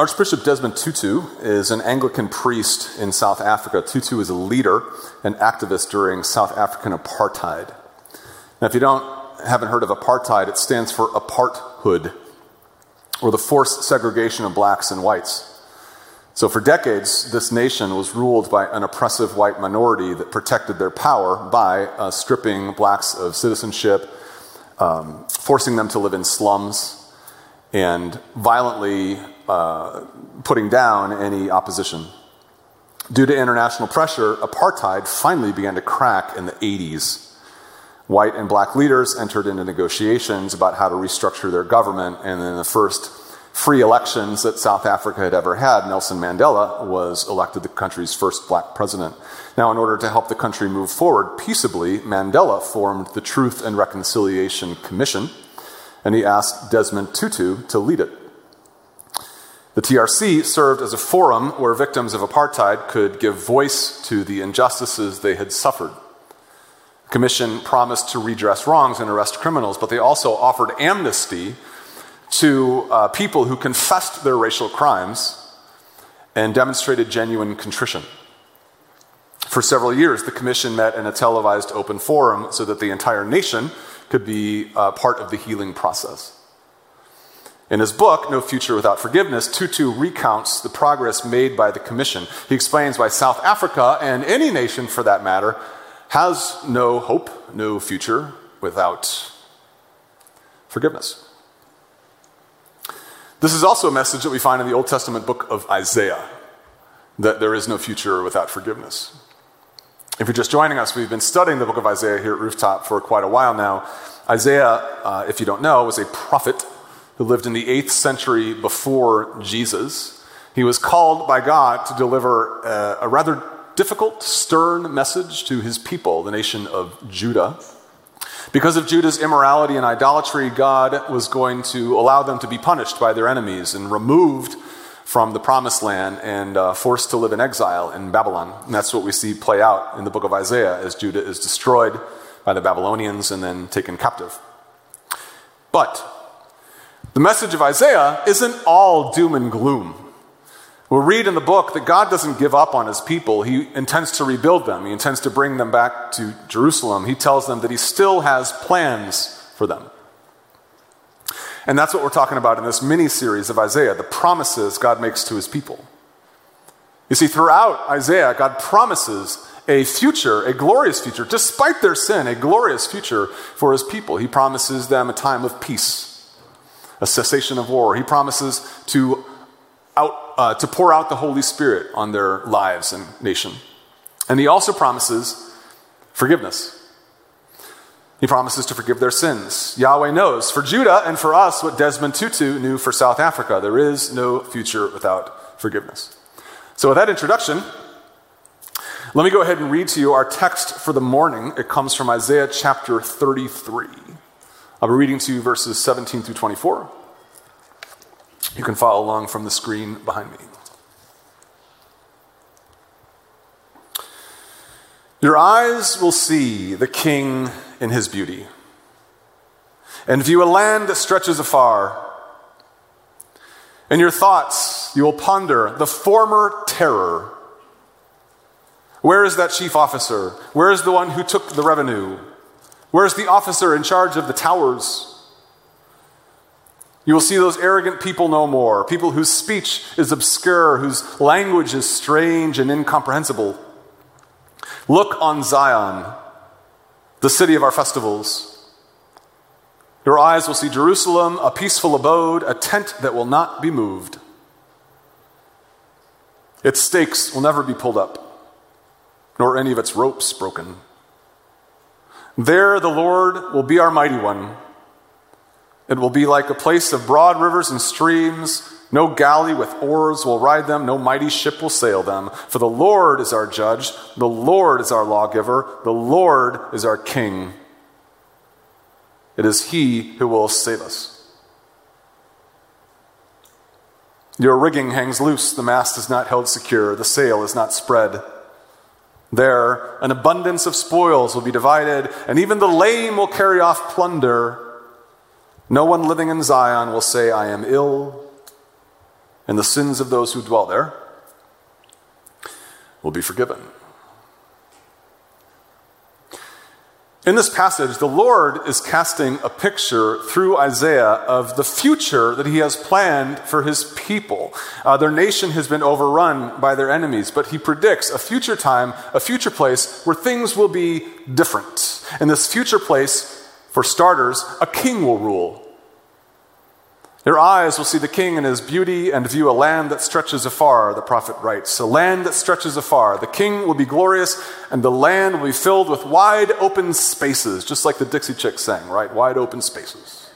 Archbishop Desmond Tutu is an Anglican priest in South Africa. Tutu is a leader and activist during South African apartheid. Now, if you don't haven't heard of apartheid, it stands for aparthood, or the forced segregation of blacks and whites. So, for decades, this nation was ruled by an oppressive white minority that protected their power by uh, stripping blacks of citizenship, um, forcing them to live in slums, and violently uh, putting down any opposition. Due to international pressure, apartheid finally began to crack in the 80s. White and black leaders entered into negotiations about how to restructure their government, and in the first free elections that South Africa had ever had, Nelson Mandela was elected the country's first black president. Now, in order to help the country move forward peaceably, Mandela formed the Truth and Reconciliation Commission, and he asked Desmond Tutu to lead it. The TRC served as a forum where victims of apartheid could give voice to the injustices they had suffered. The commission promised to redress wrongs and arrest criminals, but they also offered amnesty to uh, people who confessed their racial crimes and demonstrated genuine contrition. For several years, the commission met in a televised open forum so that the entire nation could be uh, part of the healing process. In his book, No Future Without Forgiveness, Tutu recounts the progress made by the Commission. He explains why South Africa, and any nation for that matter, has no hope, no future without forgiveness. This is also a message that we find in the Old Testament book of Isaiah that there is no future without forgiveness. If you're just joining us, we've been studying the book of Isaiah here at Rooftop for quite a while now. Isaiah, uh, if you don't know, was a prophet who lived in the 8th century before Jesus. He was called by God to deliver a, a rather difficult, stern message to his people, the nation of Judah. Because of Judah's immorality and idolatry, God was going to allow them to be punished by their enemies and removed from the promised land and uh, forced to live in exile in Babylon. And that's what we see play out in the book of Isaiah as Judah is destroyed by the Babylonians and then taken captive. But the message of Isaiah isn't all doom and gloom. We'll read in the book that God doesn't give up on his people. He intends to rebuild them, he intends to bring them back to Jerusalem. He tells them that he still has plans for them. And that's what we're talking about in this mini series of Isaiah the promises God makes to his people. You see, throughout Isaiah, God promises a future, a glorious future, despite their sin, a glorious future for his people. He promises them a time of peace a cessation of war. He promises to, out, uh, to pour out the Holy Spirit on their lives and nation. And he also promises forgiveness. He promises to forgive their sins. Yahweh knows for Judah and for us what Desmond Tutu knew for South Africa. There is no future without forgiveness. So, with that introduction, let me go ahead and read to you our text for the morning. It comes from Isaiah chapter 33. I'll be reading to you verses 17 through 24. You can follow along from the screen behind me. Your eyes will see the king in his beauty, and view a land that stretches afar. In your thoughts, you will ponder the former terror. Where is that chief officer? Where is the one who took the revenue? Where's the officer in charge of the towers? You will see those arrogant people no more, people whose speech is obscure, whose language is strange and incomprehensible. Look on Zion, the city of our festivals. Your eyes will see Jerusalem, a peaceful abode, a tent that will not be moved. Its stakes will never be pulled up, nor any of its ropes broken. There the Lord will be our mighty one. It will be like a place of broad rivers and streams. No galley with oars will ride them, no mighty ship will sail them. For the Lord is our judge, the Lord is our lawgiver, the Lord is our king. It is he who will save us. Your rigging hangs loose, the mast is not held secure, the sail is not spread. There, an abundance of spoils will be divided, and even the lame will carry off plunder. No one living in Zion will say, I am ill, and the sins of those who dwell there will be forgiven. In this passage, the Lord is casting a picture through Isaiah of the future that he has planned for his people. Uh, their nation has been overrun by their enemies, but he predicts a future time, a future place where things will be different. In this future place, for starters, a king will rule. Their eyes will see the king in his beauty and view a land that stretches afar, the prophet writes. A land that stretches afar. The king will be glorious, and the land will be filled with wide open spaces, just like the Dixie Chicks sang, right? Wide open spaces.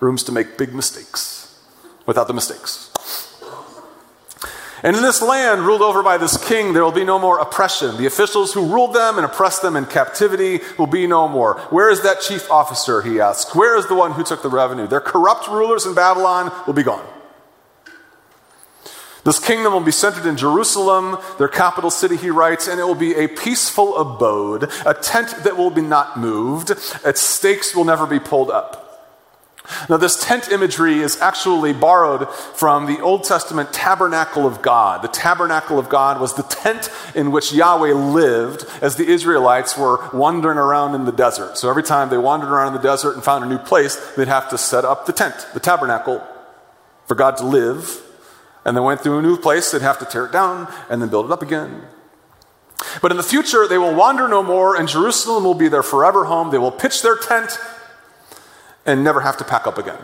Rooms to make big mistakes without the mistakes. And in this land, ruled over by this king, there will be no more oppression. The officials who ruled them and oppressed them in captivity will be no more. Where is that chief officer, he asks? Where is the one who took the revenue? Their corrupt rulers in Babylon will be gone. This kingdom will be centered in Jerusalem, their capital city, he writes, and it will be a peaceful abode, a tent that will be not moved. Its stakes will never be pulled up. Now, this tent imagery is actually borrowed from the Old Testament tabernacle of God. The tabernacle of God was the tent in which Yahweh lived as the Israelites were wandering around in the desert. So every time they wandered around in the desert and found a new place, they'd have to set up the tent, the tabernacle, for God to live. And they went through a new place, they'd have to tear it down and then build it up again. But in the future, they will wander no more, and Jerusalem will be their forever home. They will pitch their tent and never have to pack up again.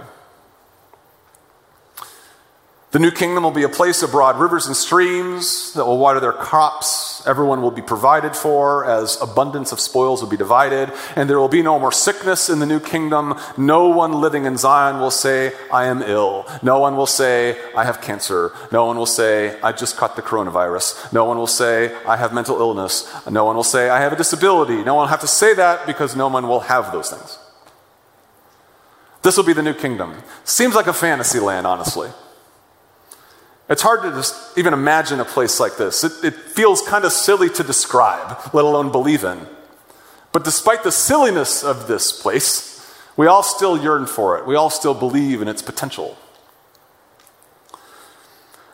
The new kingdom will be a place of broad rivers and streams that will water their crops. Everyone will be provided for as abundance of spoils will be divided. And there will be no more sickness in the new kingdom. No one living in Zion will say, I am ill. No one will say, I have cancer. No one will say, I just caught the coronavirus. No one will say, I have mental illness. No one will say, I have a disability. No one will have to say that because no one will have those things. This will be the new kingdom. Seems like a fantasy land, honestly. It's hard to just even imagine a place like this. It, it feels kind of silly to describe, let alone believe in. But despite the silliness of this place, we all still yearn for it. We all still believe in its potential.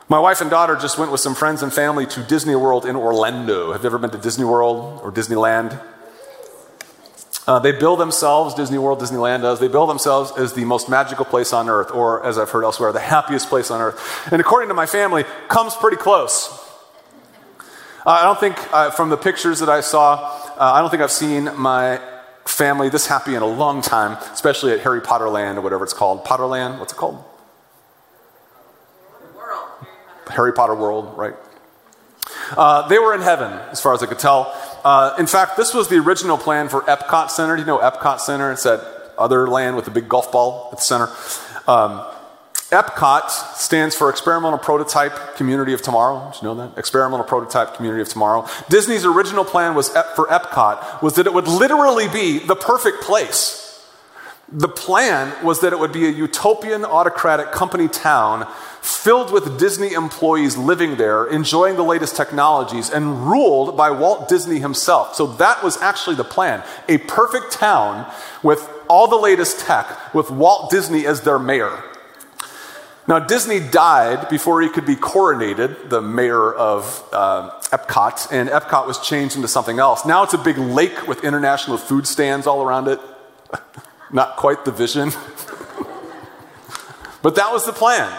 My wife and daughter just went with some friends and family to Disney World in Orlando. Have you ever been to Disney World or Disneyland? Uh, they bill themselves, Disney World, Disneyland does, they bill themselves as the most magical place on earth, or as I've heard elsewhere, the happiest place on earth. And according to my family, comes pretty close. Uh, I don't think, uh, from the pictures that I saw, uh, I don't think I've seen my family this happy in a long time, especially at Harry Potter Land or whatever it's called. Potterland, what's it called? World. Harry Potter World, right? Uh, they were in heaven, as far as I could tell. Uh, in fact, this was the original plan for Epcot Center. Do you know Epcot Center? It's that other land with the big golf ball at the center. Um, EPCOT stands for Experimental Prototype Community of Tomorrow. Did you know that? Experimental Prototype Community of Tomorrow. Disney's original plan was for EPCOT was that it would literally be the perfect place. The plan was that it would be a utopian autocratic company town filled with Disney employees living there, enjoying the latest technologies, and ruled by Walt Disney himself. So that was actually the plan. A perfect town with all the latest tech, with Walt Disney as their mayor. Now, Disney died before he could be coronated, the mayor of uh, Epcot, and Epcot was changed into something else. Now it's a big lake with international food stands all around it. Not quite the vision. but that was the plan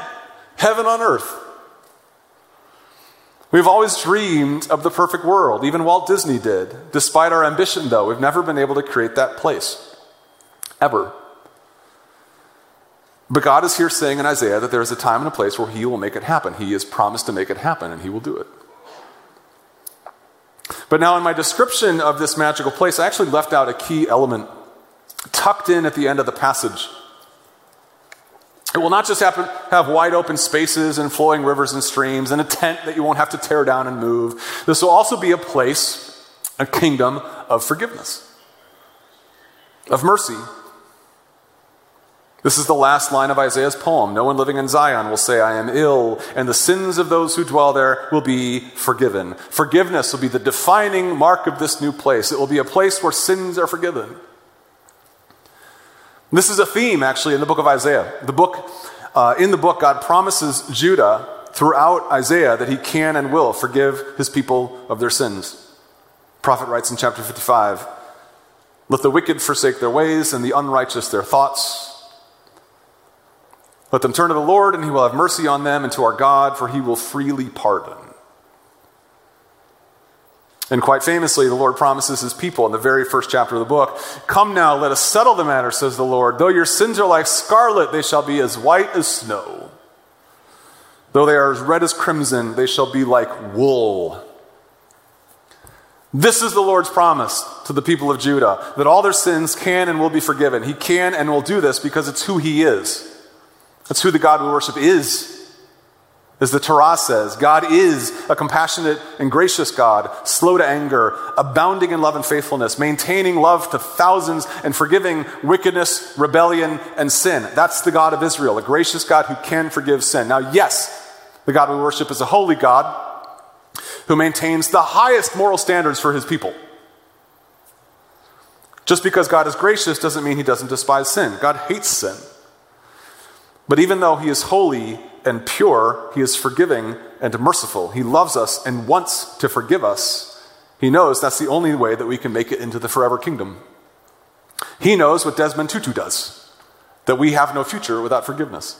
heaven on earth. We've always dreamed of the perfect world. Even Walt Disney did. Despite our ambition, though, we've never been able to create that place. Ever. But God is here saying in Isaiah that there is a time and a place where He will make it happen. He has promised to make it happen, and He will do it. But now, in my description of this magical place, I actually left out a key element tucked in at the end of the passage. It will not just happen, have wide open spaces and flowing rivers and streams and a tent that you won't have to tear down and move. This will also be a place, a kingdom of forgiveness, of mercy. This is the last line of Isaiah's poem. No one living in Zion will say, I am ill, and the sins of those who dwell there will be forgiven. Forgiveness will be the defining mark of this new place. It will be a place where sins are forgiven. This is a theme, actually, in the book of Isaiah. The book, uh, in the book, God promises Judah throughout Isaiah that he can and will forgive his people of their sins. prophet writes in chapter 55 Let the wicked forsake their ways and the unrighteous their thoughts. Let them turn to the Lord, and he will have mercy on them, and to our God, for he will freely pardon. And quite famously, the Lord promises his people in the very first chapter of the book Come now, let us settle the matter, says the Lord. Though your sins are like scarlet, they shall be as white as snow. Though they are as red as crimson, they shall be like wool. This is the Lord's promise to the people of Judah that all their sins can and will be forgiven. He can and will do this because it's who He is. That's who the God we worship is. As the Torah says, God is a compassionate and gracious God, slow to anger, abounding in love and faithfulness, maintaining love to thousands, and forgiving wickedness, rebellion, and sin. That's the God of Israel, a gracious God who can forgive sin. Now, yes, the God we worship is a holy God who maintains the highest moral standards for his people. Just because God is gracious doesn't mean he doesn't despise sin. God hates sin. But even though he is holy and pure, he is forgiving and merciful. He loves us and wants to forgive us. He knows that's the only way that we can make it into the forever kingdom. He knows what Desmond Tutu does that we have no future without forgiveness.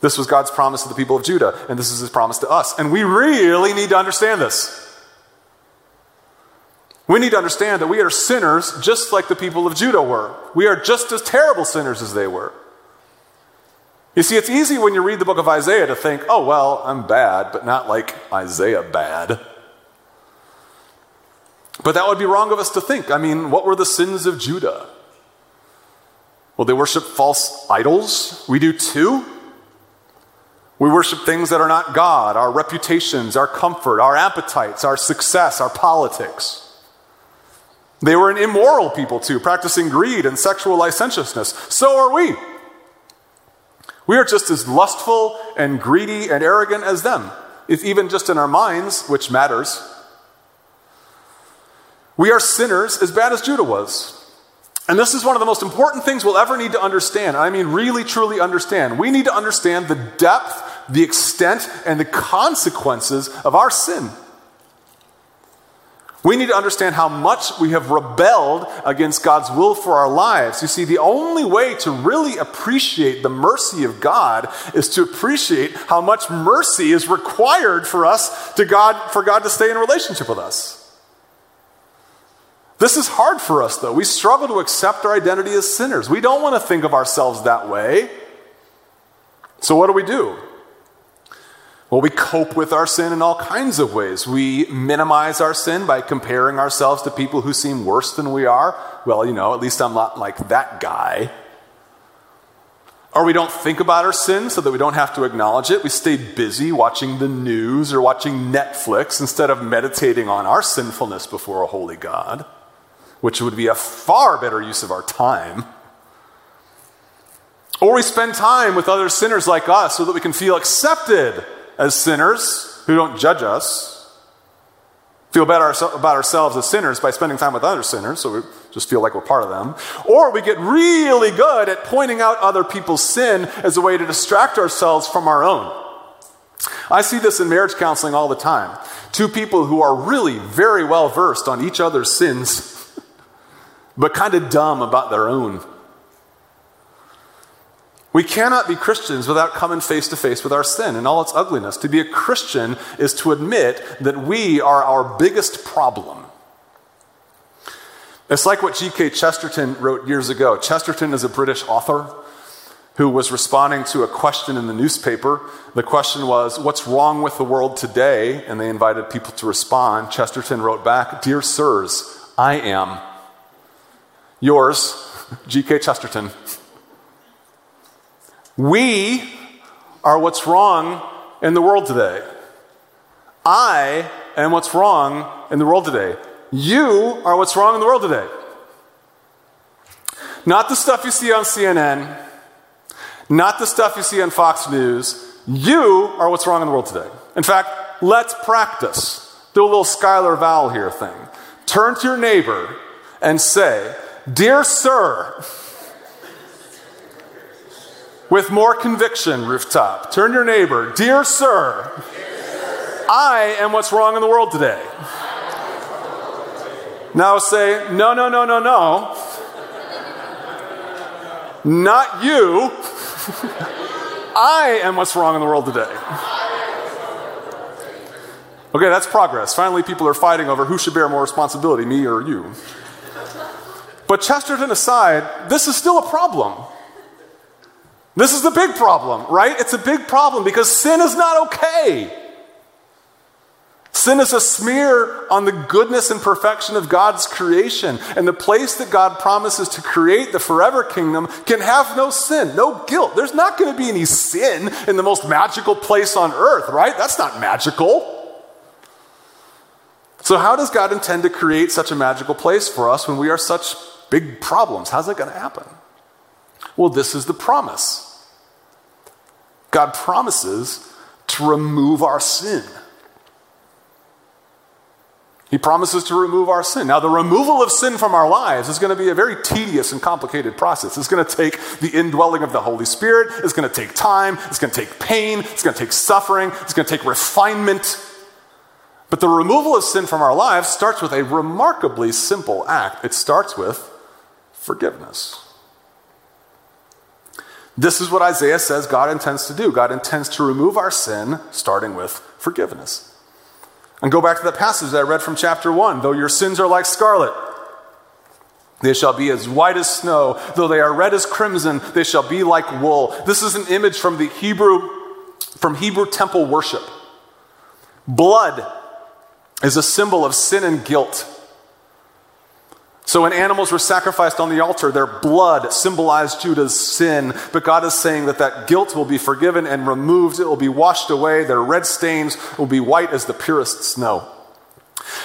This was God's promise to the people of Judah, and this is his promise to us. And we really need to understand this. We need to understand that we are sinners just like the people of Judah were. We are just as terrible sinners as they were. You see, it's easy when you read the book of Isaiah to think, oh, well, I'm bad, but not like Isaiah bad. But that would be wrong of us to think. I mean, what were the sins of Judah? Well, they worship false idols. We do too. We worship things that are not God, our reputations, our comfort, our appetites, our success, our politics. They were an immoral people too, practicing greed and sexual licentiousness. So are we. We are just as lustful and greedy and arrogant as them, if even just in our minds, which matters. We are sinners as bad as Judah was. And this is one of the most important things we'll ever need to understand. I mean, really, truly understand. We need to understand the depth, the extent, and the consequences of our sin. We need to understand how much we have rebelled against God's will for our lives. You see, the only way to really appreciate the mercy of God is to appreciate how much mercy is required for us to God for God to stay in relationship with us. This is hard for us though. We struggle to accept our identity as sinners. We don't want to think of ourselves that way. So what do we do? Well, we cope with our sin in all kinds of ways. We minimize our sin by comparing ourselves to people who seem worse than we are. Well, you know, at least I'm not like that guy. Or we don't think about our sin so that we don't have to acknowledge it. We stay busy watching the news or watching Netflix instead of meditating on our sinfulness before a holy God, which would be a far better use of our time. Or we spend time with other sinners like us so that we can feel accepted as sinners who don't judge us. Feel better about ourselves as sinners by spending time with other sinners, so we just feel like we're part of them. Or we get really good at pointing out other people's sin as a way to distract ourselves from our own. I see this in marriage counseling all the time. Two people who are really very well versed on each other's sins, but kind of dumb about their own. We cannot be Christians without coming face to face with our sin and all its ugliness. To be a Christian is to admit that we are our biggest problem. It's like what G.K. Chesterton wrote years ago. Chesterton is a British author who was responding to a question in the newspaper. The question was, What's wrong with the world today? And they invited people to respond. Chesterton wrote back, Dear sirs, I am. Yours, G.K. Chesterton. We are what's wrong in the world today. I am what's wrong in the world today. You are what's wrong in the world today. Not the stuff you see on CNN, not the stuff you see on Fox News. You are what's wrong in the world today. In fact, let's practice. Do a little Schuyler Vowell here thing. Turn to your neighbor and say, Dear sir, With more conviction, rooftop. Turn your neighbor. Dear sir, I am what's wrong in the world today. Now say, no, no, no, no, no. Not you. I am what's wrong in the world today. Okay, that's progress. Finally, people are fighting over who should bear more responsibility, me or you. But Chesterton aside, this is still a problem. This is the big problem, right? It's a big problem because sin is not okay. Sin is a smear on the goodness and perfection of God's creation. And the place that God promises to create, the forever kingdom, can have no sin, no guilt. There's not going to be any sin in the most magical place on earth, right? That's not magical. So, how does God intend to create such a magical place for us when we are such big problems? How's that going to happen? Well, this is the promise. God promises to remove our sin. He promises to remove our sin. Now, the removal of sin from our lives is going to be a very tedious and complicated process. It's going to take the indwelling of the Holy Spirit. It's going to take time. It's going to take pain. It's going to take suffering. It's going to take refinement. But the removal of sin from our lives starts with a remarkably simple act. It starts with forgiveness. This is what Isaiah says God intends to do. God intends to remove our sin, starting with forgiveness. And go back to that passage that I read from chapter 1. Though your sins are like scarlet, they shall be as white as snow. Though they are red as crimson, they shall be like wool. This is an image from the Hebrew, from Hebrew temple worship. Blood is a symbol of sin and guilt. So when animals were sacrificed on the altar, their blood symbolized Judah's sin. But God is saying that that guilt will be forgiven and removed. It will be washed away. Their red stains will be white as the purest snow.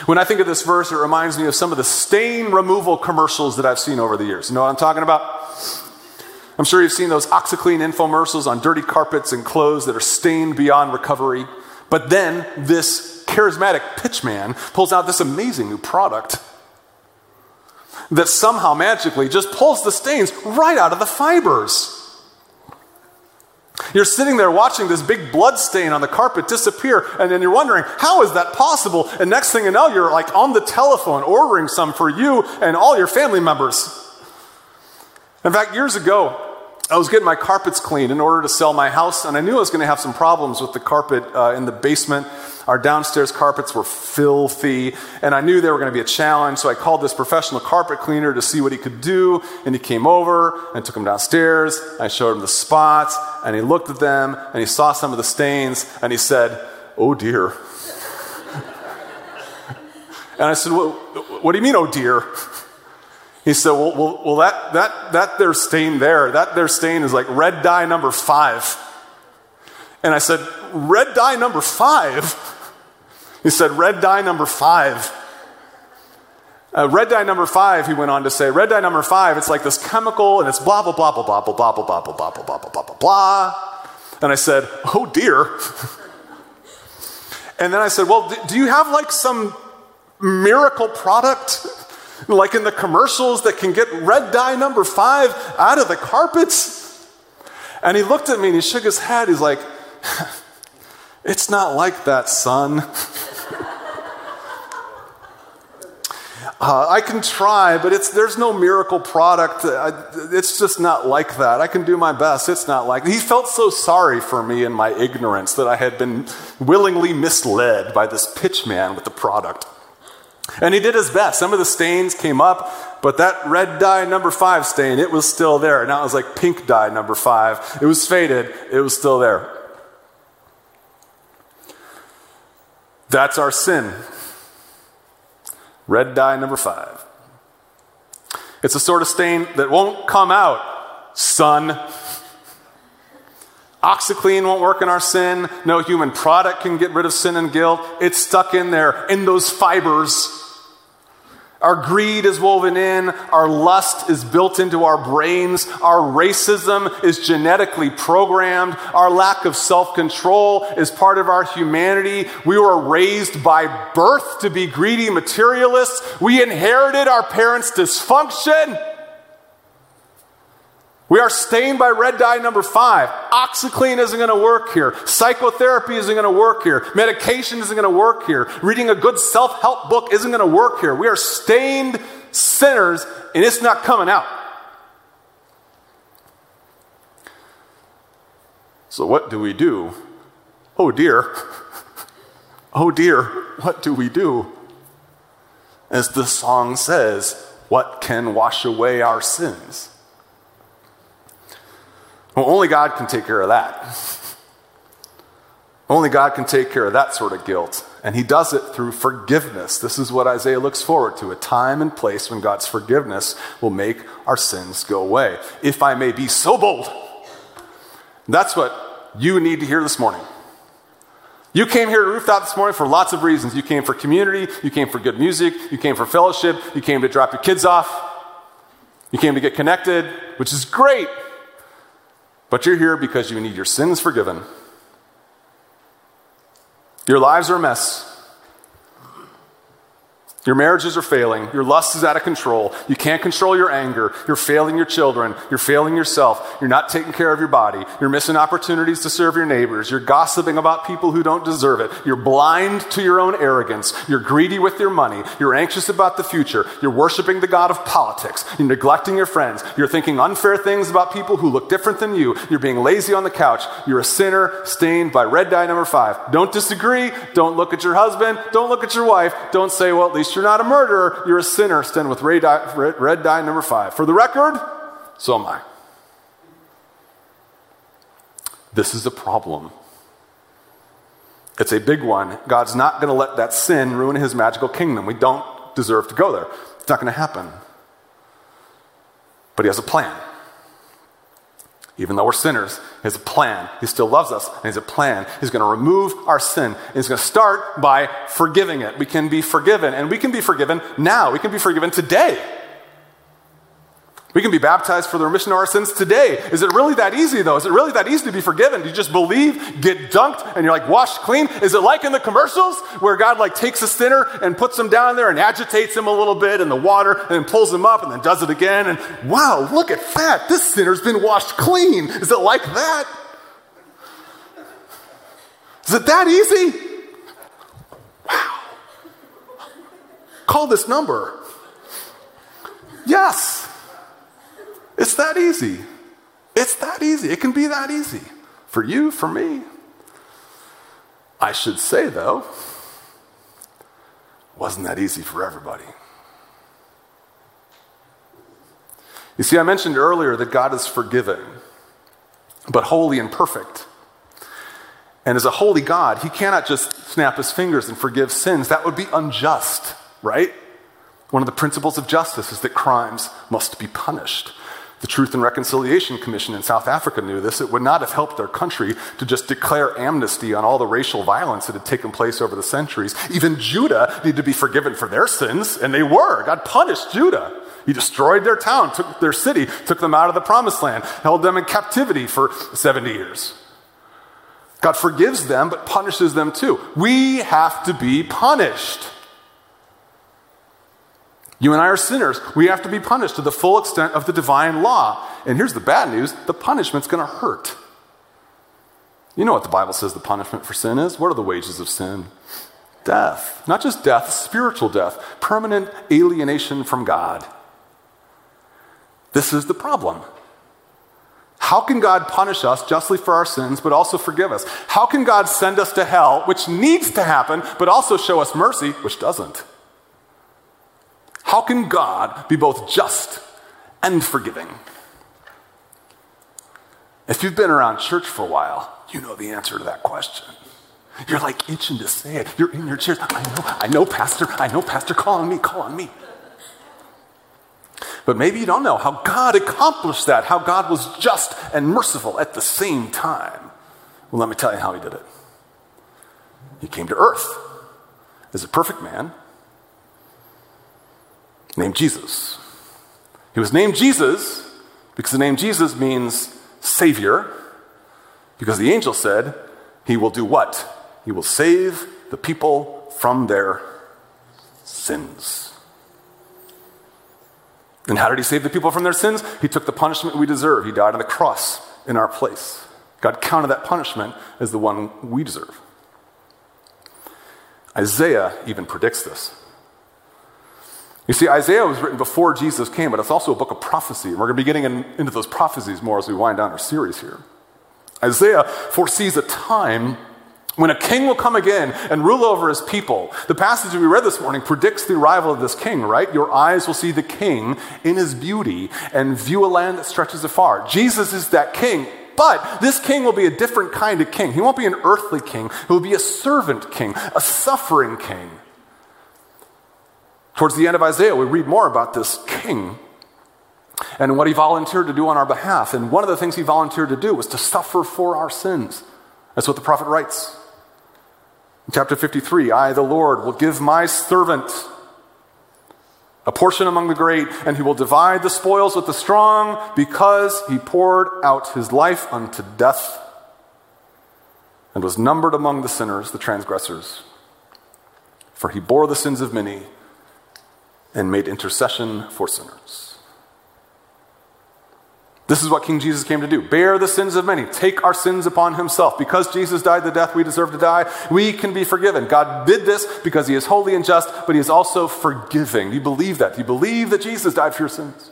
When I think of this verse, it reminds me of some of the stain removal commercials that I've seen over the years. You know what I'm talking about? I'm sure you've seen those OxiClean infomercials on dirty carpets and clothes that are stained beyond recovery. But then this charismatic pitchman pulls out this amazing new product that somehow magically just pulls the stains right out of the fibers. You're sitting there watching this big blood stain on the carpet disappear, and then you're wondering, how is that possible? And next thing you know, you're like on the telephone ordering some for you and all your family members. In fact, years ago, I was getting my carpets cleaned in order to sell my house, and I knew I was going to have some problems with the carpet uh, in the basement. Our downstairs carpets were filthy, and I knew they were going to be a challenge, so I called this professional carpet cleaner to see what he could do, and he came over and took him downstairs. I showed him the spots, and he looked at them, and he saw some of the stains, and he said, Oh dear. and I said, What, what do you mean, oh dear? He said, well, well, well, that, that, that there stain there, that there stain is like red dye number five. And I said, red dye number five? He said, red dye number five. Uh, red dye number five, he went on to say, red dye number five, it's like this chemical and it's blah, blah, blah, blah, blah, blah, blah, blah, blah, blah, blah, blah, blah, blah, blah, blah. And I said, oh dear. and then I said, well, do you have like some miracle product like in the commercials that can get red dye number five out of the carpets? And he looked at me and he shook his head. He's like, It's not like that, son. Uh, I can try, but it's, there's no miracle product. I, it's just not like that. I can do my best. It's not like He felt so sorry for me and my ignorance that I had been willingly misled by this pitchman with the product. And he did his best. Some of the stains came up, but that red dye number five stain, it was still there. Now it was like pink dye number five. It was faded, it was still there. That's our sin. Red dye number five. It's a sort of stain that won't come out, son. OxiClean won't work in our sin. No human product can get rid of sin and guilt. It's stuck in there, in those fibers. Our greed is woven in. Our lust is built into our brains. Our racism is genetically programmed. Our lack of self control is part of our humanity. We were raised by birth to be greedy materialists. We inherited our parents' dysfunction. We are stained by red dye number five. OxiClean isn't going to work here. Psychotherapy isn't going to work here. Medication isn't going to work here. Reading a good self help book isn't going to work here. We are stained sinners, and it's not coming out. So, what do we do? Oh dear. Oh dear, what do we do? As the song says, what can wash away our sins? Well, only God can take care of that. Only God can take care of that sort of guilt. And He does it through forgiveness. This is what Isaiah looks forward to a time and place when God's forgiveness will make our sins go away. If I may be so bold, that's what you need to hear this morning. You came here to Rooftop this morning for lots of reasons. You came for community, you came for good music, you came for fellowship, you came to drop your kids off, you came to get connected, which is great. But you're here because you need your sins forgiven. Your lives are a mess. Your marriages are failing. Your lust is out of control. You can't control your anger. You're failing your children. You're failing yourself. You're not taking care of your body. You're missing opportunities to serve your neighbors. You're gossiping about people who don't deserve it. You're blind to your own arrogance. You're greedy with your money. You're anxious about the future. You're worshiping the God of politics. You're neglecting your friends. You're thinking unfair things about people who look different than you. You're being lazy on the couch. You're a sinner stained by red dye number five. Don't disagree. Don't look at your husband. Don't look at your wife. Don't say, well, at least you're not a murderer, you're a sinner, stand with red dye, red dye number five. For the record, so am I. This is a problem. It's a big one. God's not going to let that sin ruin his magical kingdom. We don't deserve to go there. It's not going to happen. But he has a plan. Even though we're sinners, has a plan. He still loves us, and has a plan. He's going to remove our sin. And he's going to start by forgiving it. We can be forgiven, and we can be forgiven now. We can be forgiven today. We can be baptized for the remission of our sins today. Is it really that easy, though? Is it really that easy to be forgiven? Do you just believe, get dunked, and you're like washed clean? Is it like in the commercials where God like takes a sinner and puts him down there and agitates him a little bit in the water and then pulls him up and then does it again? And wow, look at that. This sinner's been washed clean. Is it like that? Is it that easy? Wow. Call this number. Yes. It's that easy. It's that easy. It can be that easy. For you, for me. I should say, though, wasn't that easy for everybody. You see, I mentioned earlier that God is forgiving, but holy and perfect. And as a holy God, he cannot just snap his fingers and forgive sins. That would be unjust, right? One of the principles of justice is that crimes must be punished. The Truth and Reconciliation Commission in South Africa knew this. It would not have helped their country to just declare amnesty on all the racial violence that had taken place over the centuries. Even Judah needed to be forgiven for their sins, and they were. God punished Judah. He destroyed their town, took their city, took them out of the promised land, held them in captivity for 70 years. God forgives them, but punishes them too. We have to be punished. You and I are sinners. We have to be punished to the full extent of the divine law. And here's the bad news the punishment's going to hurt. You know what the Bible says the punishment for sin is? What are the wages of sin? Death. Not just death, spiritual death, permanent alienation from God. This is the problem. How can God punish us justly for our sins, but also forgive us? How can God send us to hell, which needs to happen, but also show us mercy, which doesn't? How can God be both just and forgiving? If you've been around church for a while, you know the answer to that question. You're like itching to say it. You're in your chairs. I know, I know, Pastor. I know, Pastor. Call on me, call on me. But maybe you don't know how God accomplished that, how God was just and merciful at the same time. Well, let me tell you how He did it. He came to earth as a perfect man named Jesus. He was named Jesus because the name Jesus means Savior, because the angel said, He will do what? He will save the people from their sins. And how did he save the people from their sins? He took the punishment we deserve. He died on the cross in our place. God counted that punishment as the one we deserve. Isaiah even predicts this. You see, Isaiah was written before Jesus came, but it's also a book of prophecy. And we're going to be getting in, into those prophecies more as we wind down our series here. Isaiah foresees a time when a king will come again and rule over his people. The passage we read this morning predicts the arrival of this king, right? Your eyes will see the king in his beauty and view a land that stretches afar. Jesus is that king. But this king will be a different kind of king. He won't be an earthly king. He will be a servant king, a suffering king. Towards the end of Isaiah, we read more about this king and what he volunteered to do on our behalf. And one of the things he volunteered to do was to suffer for our sins. That's what the prophet writes. In chapter 53, I, the Lord, will give my servant a portion among the great, and he will divide the spoils with the strong because he poured out his life unto death and was numbered among the sinners, the transgressors. For he bore the sins of many and made intercession for sinners. This is what King Jesus came to do bear the sins of many, take our sins upon himself. Because Jesus died the death we deserve to die, we can be forgiven. God did this because he is holy and just, but he is also forgiving. Do you believe that? Do you believe that Jesus died for your sins?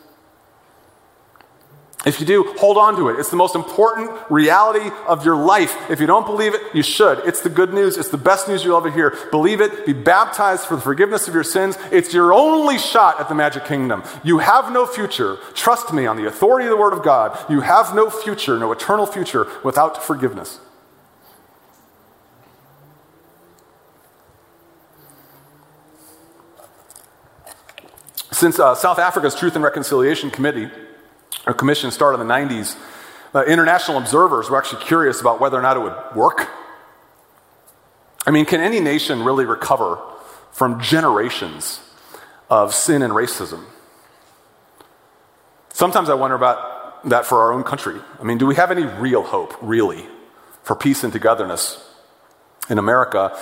If you do, hold on to it. It's the most important reality of your life. If you don't believe it, you should. It's the good news. It's the best news you'll ever hear. Believe it. Be baptized for the forgiveness of your sins. It's your only shot at the magic kingdom. You have no future. Trust me on the authority of the Word of God. You have no future, no eternal future without forgiveness. Since uh, South Africa's Truth and Reconciliation Committee a commission started in the 90s. Uh, international observers were actually curious about whether or not it would work. I mean, can any nation really recover from generations of sin and racism? Sometimes I wonder about that for our own country. I mean, do we have any real hope, really, for peace and togetherness in America,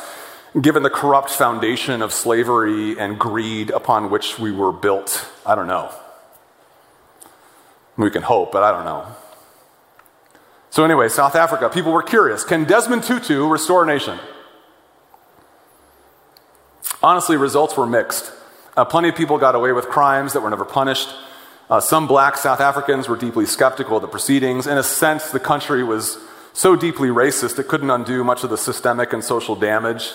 given the corrupt foundation of slavery and greed upon which we were built? I don't know. We can hope, but I don't know. So, anyway, South Africa, people were curious can Desmond Tutu restore a nation? Honestly, results were mixed. Uh, plenty of people got away with crimes that were never punished. Uh, some black South Africans were deeply skeptical of the proceedings. In a sense, the country was so deeply racist it couldn't undo much of the systemic and social damage.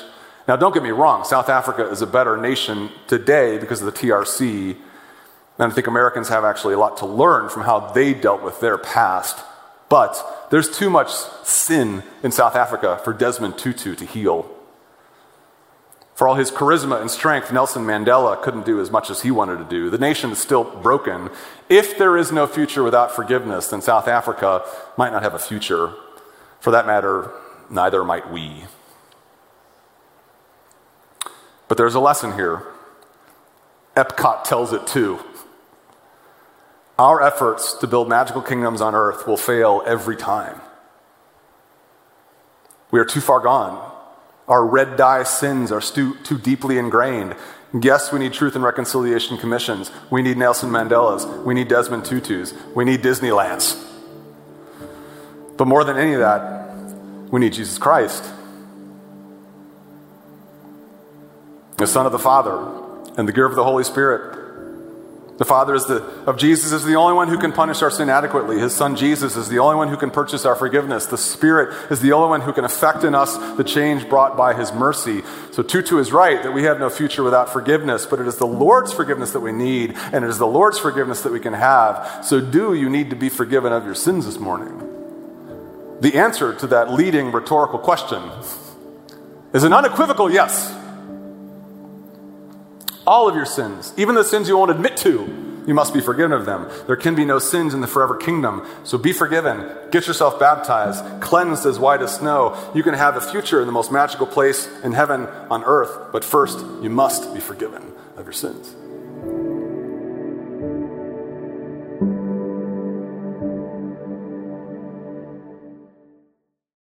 Now, don't get me wrong, South Africa is a better nation today because of the TRC and I think Americans have actually a lot to learn from how they dealt with their past. But there's too much sin in South Africa for Desmond Tutu to heal. For all his charisma and strength, Nelson Mandela couldn't do as much as he wanted to do. The nation is still broken. If there is no future without forgiveness, then South Africa might not have a future. For that matter, neither might we. But there's a lesson here. Epcot tells it too. Our efforts to build magical kingdoms on earth will fail every time. We are too far gone. Our red dye sins are too, too deeply ingrained. Yes, we need truth and reconciliation commissions. We need Nelson Mandela's. We need Desmond Tutu's. We need Disneyland's. But more than any of that, we need Jesus Christ, the Son of the Father, and the giver of the Holy Spirit the Father is the, of Jesus is the only one who can punish our sin adequately. His Son Jesus is the only one who can purchase our forgiveness. The Spirit is the only one who can effect in us the change brought by His mercy. So Tutu is right that we have no future without forgiveness, but it is the Lord's forgiveness that we need, and it is the Lord's forgiveness that we can have. So do you need to be forgiven of your sins this morning? The answer to that leading rhetorical question is an unequivocal yes all of your sins, even the sins you won't admit to, you must be forgiven of them. There can be no sins in the forever kingdom. So be forgiven. Get yourself baptized, cleansed as white as snow. You can have a future in the most magical place in heaven on earth. But first, you must be forgiven of your sins.